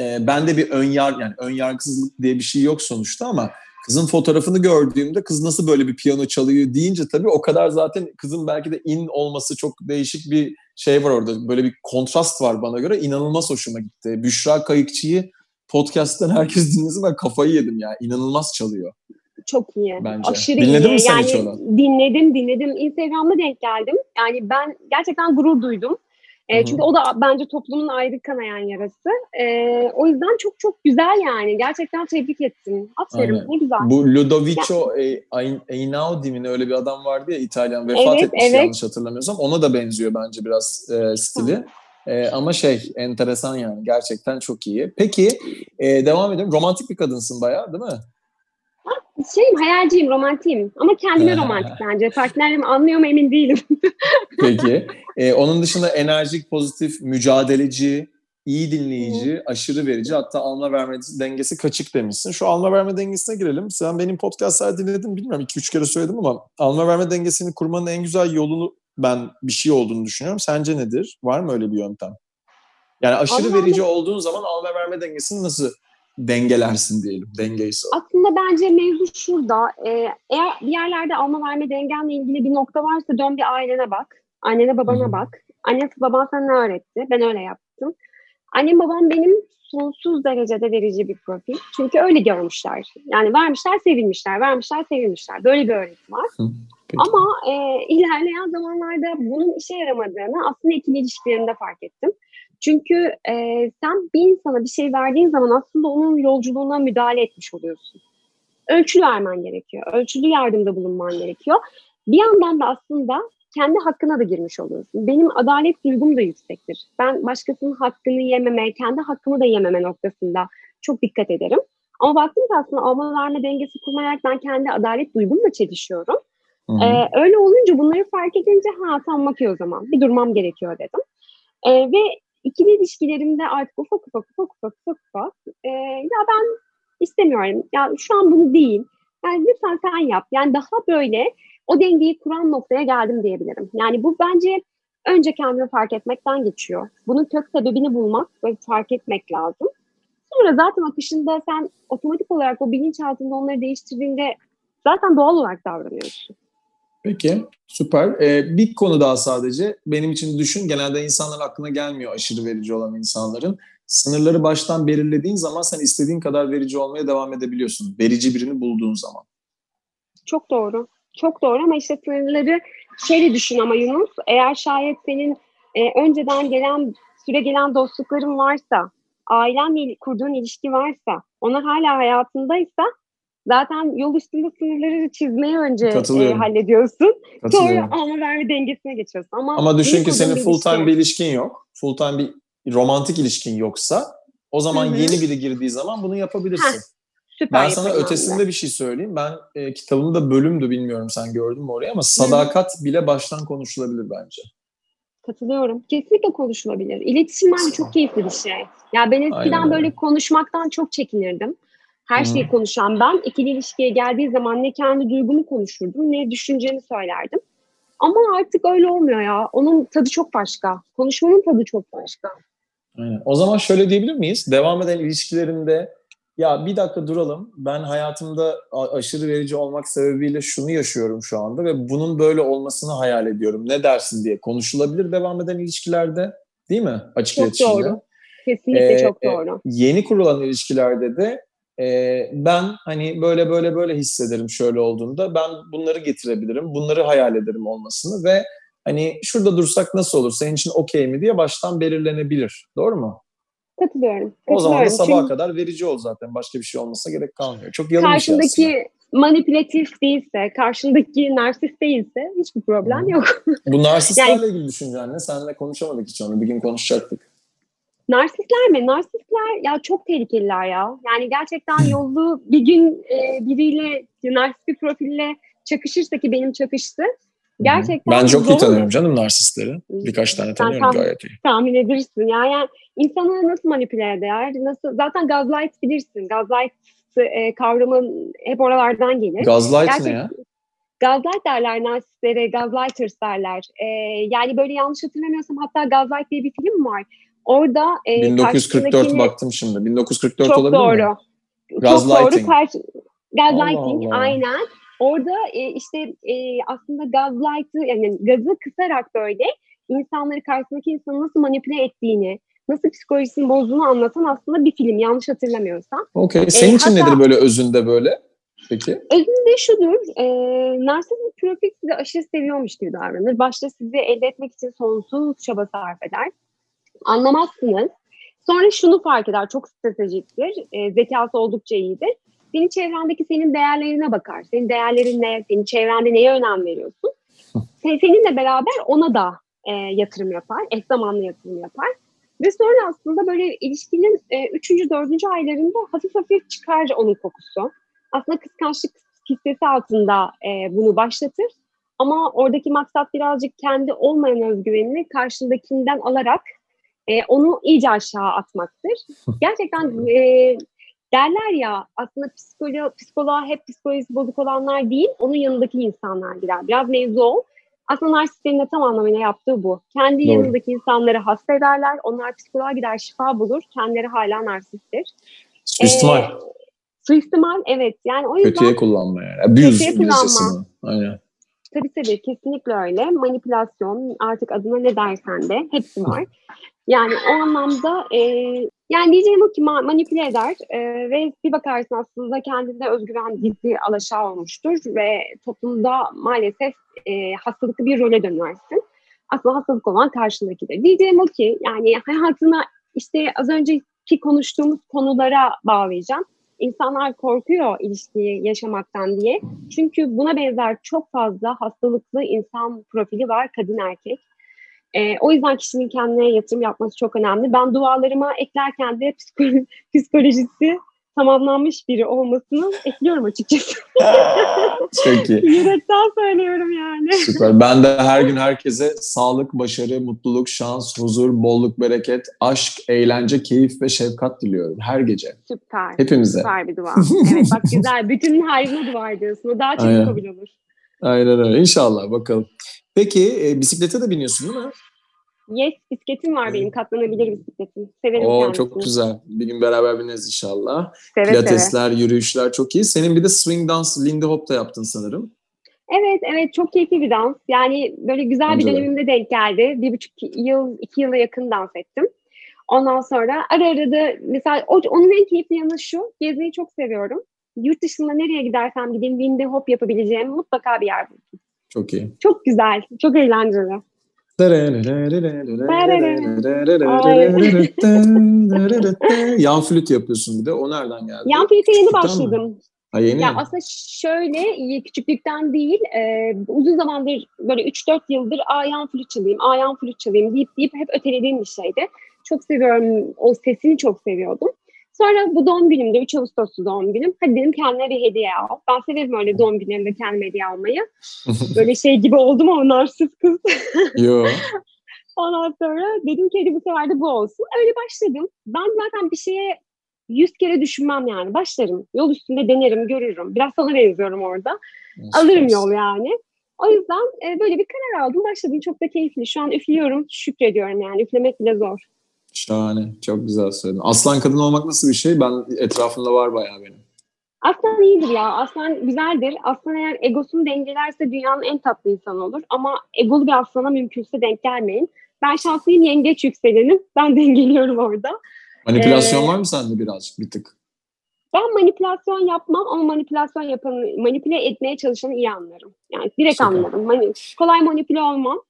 e, bende bir ön yar yani ön yargısızlık diye bir şey yok sonuçta ama Kızın fotoğrafını gördüğümde kız nasıl böyle bir piyano çalıyor deyince tabii o kadar zaten kızın belki de in olması çok değişik bir şey var orada. Böyle bir kontrast var bana göre. İnanılmaz hoşuma gitti. Büşra Kayıkçı'yı podcast'ten herkes dinlesin ben kafayı yedim ya. İnanılmaz çalıyor. Çok iyi. Bence. Aşırı Dinledin iyi. mi sen yani, hiç onu? Dinledim dinledim. Instagram'da denk geldim. Yani ben gerçekten gurur duydum. E, çünkü o da bence toplumun ayrı kanayan yarası. E, o yüzden çok çok güzel yani. Gerçekten tebrik ettim. Aferin Aynen. ne güzel. Bu Ludovico e, Ein- Einaudi mi öyle bir adam vardı ya İtalyan vefat Evet, etmiş evet. yanlış hatırlamıyorsam. Ona da benziyor bence biraz e, stili. E, ama şey enteresan yani gerçekten çok iyi. Peki e, devam edelim. Romantik bir kadınsın bayağı değil mi? Şeyim hayalciyim, romantiyim. Ama kendime romantik bence. Partnerimi anlıyor mu emin değilim. Peki. E, onun dışında enerjik, pozitif, mücadeleci, iyi dinleyici, aşırı verici hatta alma verme dengesi kaçık demişsin. Şu alma verme dengesine girelim. Sen benim podcastlar dinledin bilmiyorum 2-3 kere söyledim ama alma verme dengesini kurmanın en güzel yolunu ben bir şey olduğunu düşünüyorum. Sence nedir? Var mı öyle bir yöntem? Yani aşırı Alma verici olduğun zaman alma verme dengesini nasıl dengelersin diyelim. Dengeyse o. Aslında bence mevzu şurada. Ee, eğer bir yerlerde alma verme dengenle ilgili bir nokta varsa dön bir ailene bak. Annene babana Hı. bak. Anne baban sana ne öğretti? Ben öyle yaptım. Annem babam benim sonsuz derecede verici bir profil. Çünkü öyle görmüşler. Yani vermişler, sevilmişler, vermişler, sevilmişler. Böyle bir öğretim var. Peki. Ama e, ilerleyen zamanlarda bunun işe yaramadığını aslında ikili ilişkilerimde fark ettim. Çünkü e, sen bir insana bir şey verdiğin zaman aslında onun yolculuğuna müdahale etmiş oluyorsun. Ölçülü vermen gerekiyor. Ölçülü yardımda bulunman gerekiyor. Bir yandan da aslında kendi hakkına da girmiş oluyorsun. Benim adalet duygum da yüksektir. Ben başkasının hakkını yememe, kendi hakkımı da yememe noktasında çok dikkat ederim. Ama baktım ki aslında alma verme dengesi kurmayarak ben kendi adalet duygumla çelişiyorum. Ee, öyle olunca bunları fark edince ha tamam okey o zaman bir durmam gerekiyor dedim. Ee, ve ikili ilişkilerimde artık ufak ufak ufak ufak ufak ufak e, ya ben istemiyorum ya şu an bunu değil. Yani lütfen sen yap. Yani daha böyle o dengeyi kuran noktaya geldim diyebilirim. Yani bu bence önce kendini fark etmekten geçiyor. Bunun kök sebebini bulmak ve fark etmek lazım. Sonra zaten akışında sen otomatik olarak o bilinçaltında onları değiştirdiğinde zaten doğal olarak davranıyorsun. Peki, süper. Ee, bir konu daha sadece. Benim için düşün, genelde insanların aklına gelmiyor aşırı verici olan insanların. Sınırları baştan belirlediğin zaman sen istediğin kadar verici olmaya devam edebiliyorsun. Verici birini bulduğun zaman. Çok doğru. Çok doğru ama işte sınırları şöyle düşün ama Yunus. Eğer şayet senin e, önceden gelen, süre gelen dostlukların varsa, ailenle kurduğun ilişki varsa, onlar hala hayatındaysa zaten yol üstünde sınırları çizmeyi önce e, hallediyorsun. Sonra alma verme dengesine geçiyorsun. Ama, Ama düşün ki senin full time bir ilişkin yok. Full time bir romantik ilişkin yoksa o zaman Hı hı. yeni biri girdiği zaman bunu yapabilirsin. Heh, Süper Ben sana ötesinde ben bir şey söyleyeyim. Ben e, kitabımda bölümdü bilmiyorum sen gördün mü orayı ama sadakat bile baştan konuşulabilir bence. Katılıyorum. Kesinlikle konuşulabilir. İletişim bence çok keyifli bir şey. Ya ben eskiden Aynen öyle. böyle konuşmaktan çok çekinirdim. Her şeyi konuşan ben ikili ilişkiye geldiği zaman ne kendi duygumu konuşurdum ne düşüncemi söylerdim. Ama artık öyle olmuyor ya. Onun tadı çok başka. Konuşmanın tadı çok başka. Aynen. O zaman şöyle diyebilir miyiz? Devam eden ilişkilerinde ya bir dakika duralım. Ben hayatımda aşırı verici olmak sebebiyle şunu yaşıyorum şu anda ve bunun böyle olmasını hayal ediyorum. Ne dersin diye konuşulabilir devam eden ilişkilerde. Değil mi? Açık Çok iletişimde. doğru. Kesinlikle Ee, çok e, doğru. Yeni kurulan ilişkilerde de e, ben hani böyle böyle böyle hissederim şöyle olduğunda ben bunları getirebilirim, bunları hayal ederim olmasını ve hani şurada dursak nasıl olur, senin için okey mi diye baştan belirlenebilir. Doğru mu? Katılıyorum. O zaman da Katılıyorum. sabaha Çünkü kadar verici ol zaten. Başka bir şey olmasa gerek kalmıyor. Çok yalın bir şey aslında. karşındaki manipülatif değilse, karşındaki narsist değilse hiçbir problem yok. Bu narsistlerle Yani- ilgili düşüncen ne? Seninle konuşamadık hiç onu. Bir gün konuşacaktık. Narsistler mi? Narsistler ya çok tehlikeliler ya. Yani gerçekten yollu bir gün e, biriyle narsist bir profille çakışırsa ki benim çakıştı. Gerçekten Ben çok iyi tanıyorum canım narsistleri. Birkaç tane tanıyorum tam- gayet iyi. Tahmin edersin. Yani, yani insanı nasıl manipüle eder? Nasıl zaten gazlight bilirsin. Gazlight e, kavramı hep oralardan gelir. Gazlight Gerçek- ne ya? Gazlight derler narsistlere, gazlighters derler. E, yani böyle yanlış hatırlamıyorsam hatta Gazlight diye bir film var. Orada e, 1944 karşısındakini- baktım şimdi. 1944 çok olabilir doğru. mi? Çok doğru. Karşı, Gaslighting Allah Allah. aynen. Orada e, işte e, aslında gaslight'ı yani gazı kısarak böyle insanları karşısındaki insanı nasıl manipüle ettiğini, nasıl psikolojisini bozduğunu anlatan aslında bir film yanlış hatırlamıyorsam. Okey. Senin için hatta- nedir böyle özünde böyle? Peki. Özünde şudur, e, narsist bir profil sizi aşırı seviyormuş gibi davranır. Başta sizi elde etmek için sonsuz çaba sarf eder. Anlamazsınız. Sonra şunu fark eder, çok stratejiktir, e, zekası oldukça iyidir. Senin çevrendeki senin değerlerine bakar. Senin değerlerin ne, senin çevrende neye önem veriyorsun? Sen, seninle beraber ona da e, yatırım yapar, eş zamanlı yatırım yapar. Ve sonra aslında böyle ilişkinin e, üçüncü, dördüncü aylarında hafif hafif çıkar onun kokusu aslında kıskançlık hissesi altında e, bunu başlatır. Ama oradaki maksat birazcık kendi olmayan özgüvenini karşındakinden alarak e, onu iyice aşağı atmaktır. Gerçekten e, derler ya aslında psikolo psikoloğa hep psikolojisi bozuk olanlar değil, onun yanındaki insanlar girer. Biraz mevzu o. Aslında narsistlerin de tam anlamıyla yaptığı bu. Kendi Doğru. yanındaki insanları hasta ederler, onlar psikoloğa gider şifa bulur, kendileri hala narsisttir. Suistimal. Ee, suistimal evet. Yani o yüzden Kötüye kullanma yani. Abuse Kötüye kullanma. Aynen. Tabii kesinlikle öyle. Manipülasyon artık adına ne dersen de hepsi var. Yani o anlamda e, yani diyeceğim o ki ma- manipüle eder e, ve bir bakarsın aslında kendinde özgüven gizli alaşağı olmuştur ve toplumda maalesef e, hastalıklı bir role dönersin. Aslında hastalık olan karşındakidir. Diyeceğim o ki yani hayatına işte az önceki konuştuğumuz konulara bağlayacağım. İnsanlar korkuyor ilişkiyi yaşamaktan diye. Çünkü buna benzer çok fazla hastalıklı insan profili var kadın erkek. Ee, o yüzden kişinin kendine yatırım yapması çok önemli. Ben dualarıma eklerken de psikolo- psikolojisi tamamlanmış biri olmasını ekliyorum açıkçası. Çok iyi. Yürekten söylüyorum yani. Süper. Ben de her gün herkese sağlık, başarı, mutluluk, şans, huzur, bolluk, bereket, aşk, eğlence, keyif ve şefkat diliyorum her gece. Süper. Hepimize. Süper bir dua. Evet bak güzel. Bütün hayrına dua ediyorsun. O daha çok Aynen. kabul olur. Aynen öyle. İnşallah bakalım. Peki e, bisiklete de biniyorsun değil mi? Yes bisikletim var benim. Katlanabilir bisikletim. Severim Oo kendisini. çok güzel. Bir gün beraber bineriz inşallah. Seve seve. Pilatesler, yürüyüşler çok iyi. Senin bir de swing dans, lindy hop da yaptın sanırım. Evet evet çok keyifli bir dans. Yani böyle güzel Bence bir de. dönemimde denk geldi. Bir buçuk yıl, iki yıla yakın dans ettim. Ondan sonra ara ara da mesela onun en keyifli yanı şu. Gezmeyi çok seviyorum. Yurt dışında nereye gidersem gideyim Windy Hop yapabileceğim mutlaka bir yer buldum. Çok iyi. Çok güzel, çok eğlenceli. Yan flüt yapıyorsun bir de. O nereden geldi? Yan flüte yeni başladım. Ha yeni Ya mi? aslında şöyle küçüklükten değil e, uzun zamandır böyle 3-4 yıldır ayan flüt çalayım, ayan flüt çalayım deyip deyip hep ötelediğim bir şeydi. Çok seviyorum, o sesini çok seviyordum. Sonra bu doğum günümde 3 Ağustos'ta doğum günüm. Hadi dedim kendine bir hediye al. Ben severim öyle doğum günlerinde kendime hediye almayı. Böyle şey gibi oldum ama narsist kız. Yo. Ondan sonra dedim ki hadi bu sefer de bu olsun. Öyle başladım. Ben zaten bir şeye yüz kere düşünmem yani. Başlarım. Yol üstünde denerim, görürüm. Biraz sana benziyorum orada. Alırım yol yani. O yüzden e, böyle bir karar aldım. Başladım. Çok da keyifli. Şu an üflüyorum. Şükrediyorum yani. Üflemek bile zor. Şahane. Çok güzel söyledin. Aslan kadın olmak nasıl bir şey? Ben etrafımda var bayağı benim. Aslan iyidir ya. Aslan güzeldir. Aslan eğer egosunu dengelerse dünyanın en tatlı insanı olur. Ama egolu bir aslana mümkünse denk gelmeyin. Ben şanslıyım yengeç yükselenim. Ben dengeliyorum orada. Manipülasyon Ee, var mı sende birazcık bir tık? Ben manipülasyon yapmam ama manipülasyon yapanı, manipüle etmeye çalışanı iyi anlarım. Yani direkt Süper. anlarım. Mani, kolay manipüle olmam.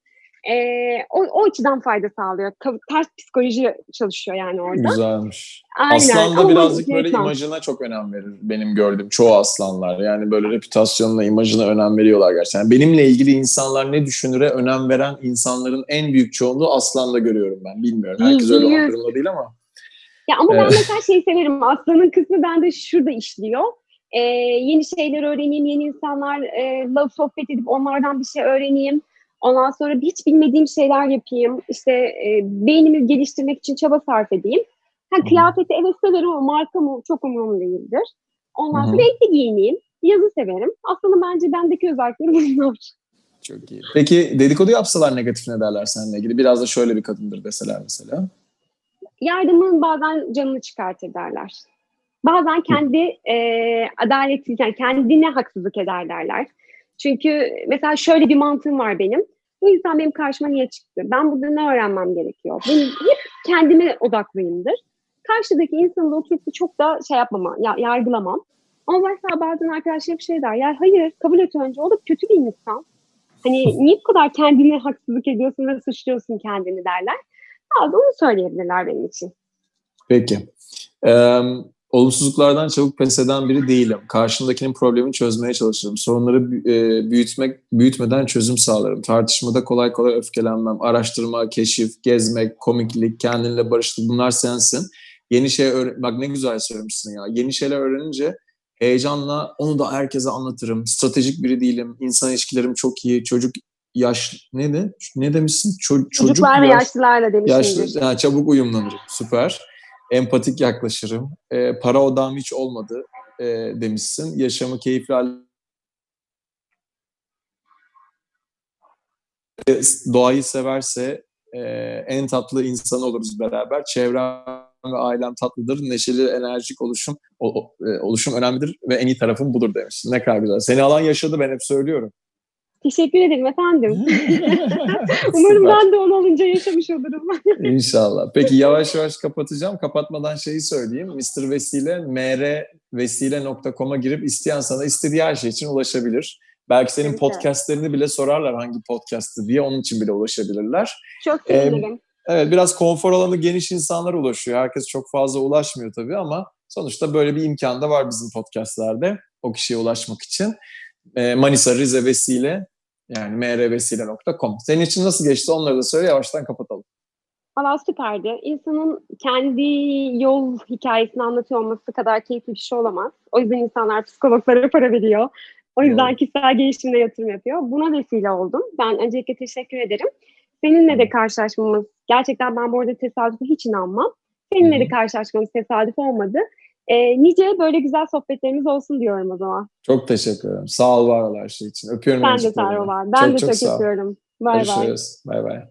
Ee, o, o açıdan fayda sağlıyor. Ters psikoloji çalışıyor yani orada. Güzelmiş. Aynen. Aslan da Ama birazcık manipüle böyle etmem. imajına çok önem verir. Benim gördüğüm çoğu aslanlar. Yani böyle reputasyonuna, imajına önem veriyorlar gerçekten. Yani benimle ilgili insanlar ne düşünüre önem veren insanların en büyük çoğunluğu aslanda görüyorum ben. Bilmiyorum. Herkes öyle yüz. durumunda değil ama. Ya ama ben mesela şeyi severim. Aslanın kısmı bende şurada işliyor. Ee, yeni şeyler öğreneyim, yeni insanlarla sohbet edip onlardan bir şey öğreneyim. Ondan sonra hiç bilmediğim şeyler yapayım. İşte e, beynimi geliştirmek için çaba sarf edeyim. Ha, Hı hı. kıyafeti evet severim ama marka mı çok umurumda değildir. Ondan Hı sonra hı. renkli giyineyim. Yazı severim. Aslında bence bendeki özellikleri bunlar. Çok iyi. Peki dedikodu yapsalar negatif ne derler seninle ilgili? Biraz da şöyle bir kadındır deseler mesela. Yardımın bazen canını çıkartır derler. bazen kendi e, adaletsiz, yani kendine haksızlık eder derler. Çünkü mesela şöyle bir mantığım var benim. Bu insan benim karşıma niye çıktı? Ben burada ne öğrenmem gerekiyor? Benim hep kendime odaklıyımdır. Karşıdaki insanı da oturup çok da şey yapmama, ya, yargılamam. Ama mesela bazen arkadaşlar bir şey der. Ya hayır kabul et önce. O da kötü bir insan. Hani niye bu kadar kendine haksızlık ediyorsun ve suçluyorsun kendini derler. Bazen onu söyleyebilirler benim için. Peki. Ee, olumsuzluklardan çabuk pes eden biri değilim. Karşımdakinin problemini çözmeye çalışırım. Sorunları e, büyütmek, büyütmeden çözüm sağlarım. Tartışmada kolay kolay öfkelenmem. Araştırma, keşif, gezmek, komiklik, kendinle barıştık bunlar sensin. Yeni şey öğren bak ne güzel söylemişsin ya. Yeni şeyler öğrenince heyecanla onu da herkese anlatırım. Stratejik biri değilim. İnsan ilişkilerim çok iyi. Çocuk yaş ne de ne demişsin? Ço çocuk Çocuklar ve yaş, yaşlılarla demişsin. Yaşlı, yani çabuk uyumlanırım. Süper. Empatik yaklaşırım. E, para odam hiç olmadı e, demişsin. Yaşamı keyifli hale doğayı severse e, en tatlı insan oluruz beraber. Çevrem ve ailem tatlıdır. Neşeli, enerjik oluşum o, o, e, oluşum önemlidir ve en iyi tarafım budur demiş. Ne kadar güzel. Seni alan yaşadı ben hep söylüyorum. Teşekkür ederim efendim. Umarım ben de onu olunca yaşamış olurum. İnşallah. Peki yavaş yavaş kapatacağım. Kapatmadan şeyi söyleyeyim. Mr. Vesile mrvesile.com'a girip isteyen sana istediği her şey için ulaşabilir. Belki senin evet. podcastlerini bile sorarlar hangi podcast'ı diye onun için bile ulaşabilirler. Çok sevinirim. Ee, evet biraz konfor alanı geniş insanlar ulaşıyor. Herkes çok fazla ulaşmıyor tabii ama sonuçta böyle bir imkan da var bizim podcastlerde o kişiye ulaşmak için. Ee, Manisa Rize Vesile yani mrvesile.com. Senin için nasıl geçti onları da söyle yavaştan kapatalım. Valla süperdi. İnsanın kendi yol hikayesini anlatıyor olması kadar keyifli bir şey olamaz. O yüzden insanlar psikologlara para veriyor. O yüzden evet. kişisel gelişimine yatırım yapıyor. Buna vesile oldum. Ben öncelikle teşekkür ederim. Seninle de karşılaşmamız, gerçekten ben bu arada tesadüfe hiç inanmam. Seninle de karşılaşmamız tesadüf olmadı. E, nice böyle güzel sohbetlerimiz olsun diyorum o zaman. Çok teşekkür ederim. Sağ ol var ol her şey için. Öpüyorum. Ben de var. Ben çok, de çok, çok öpüyorum. Bay bay. Görüşürüz. Bay bay.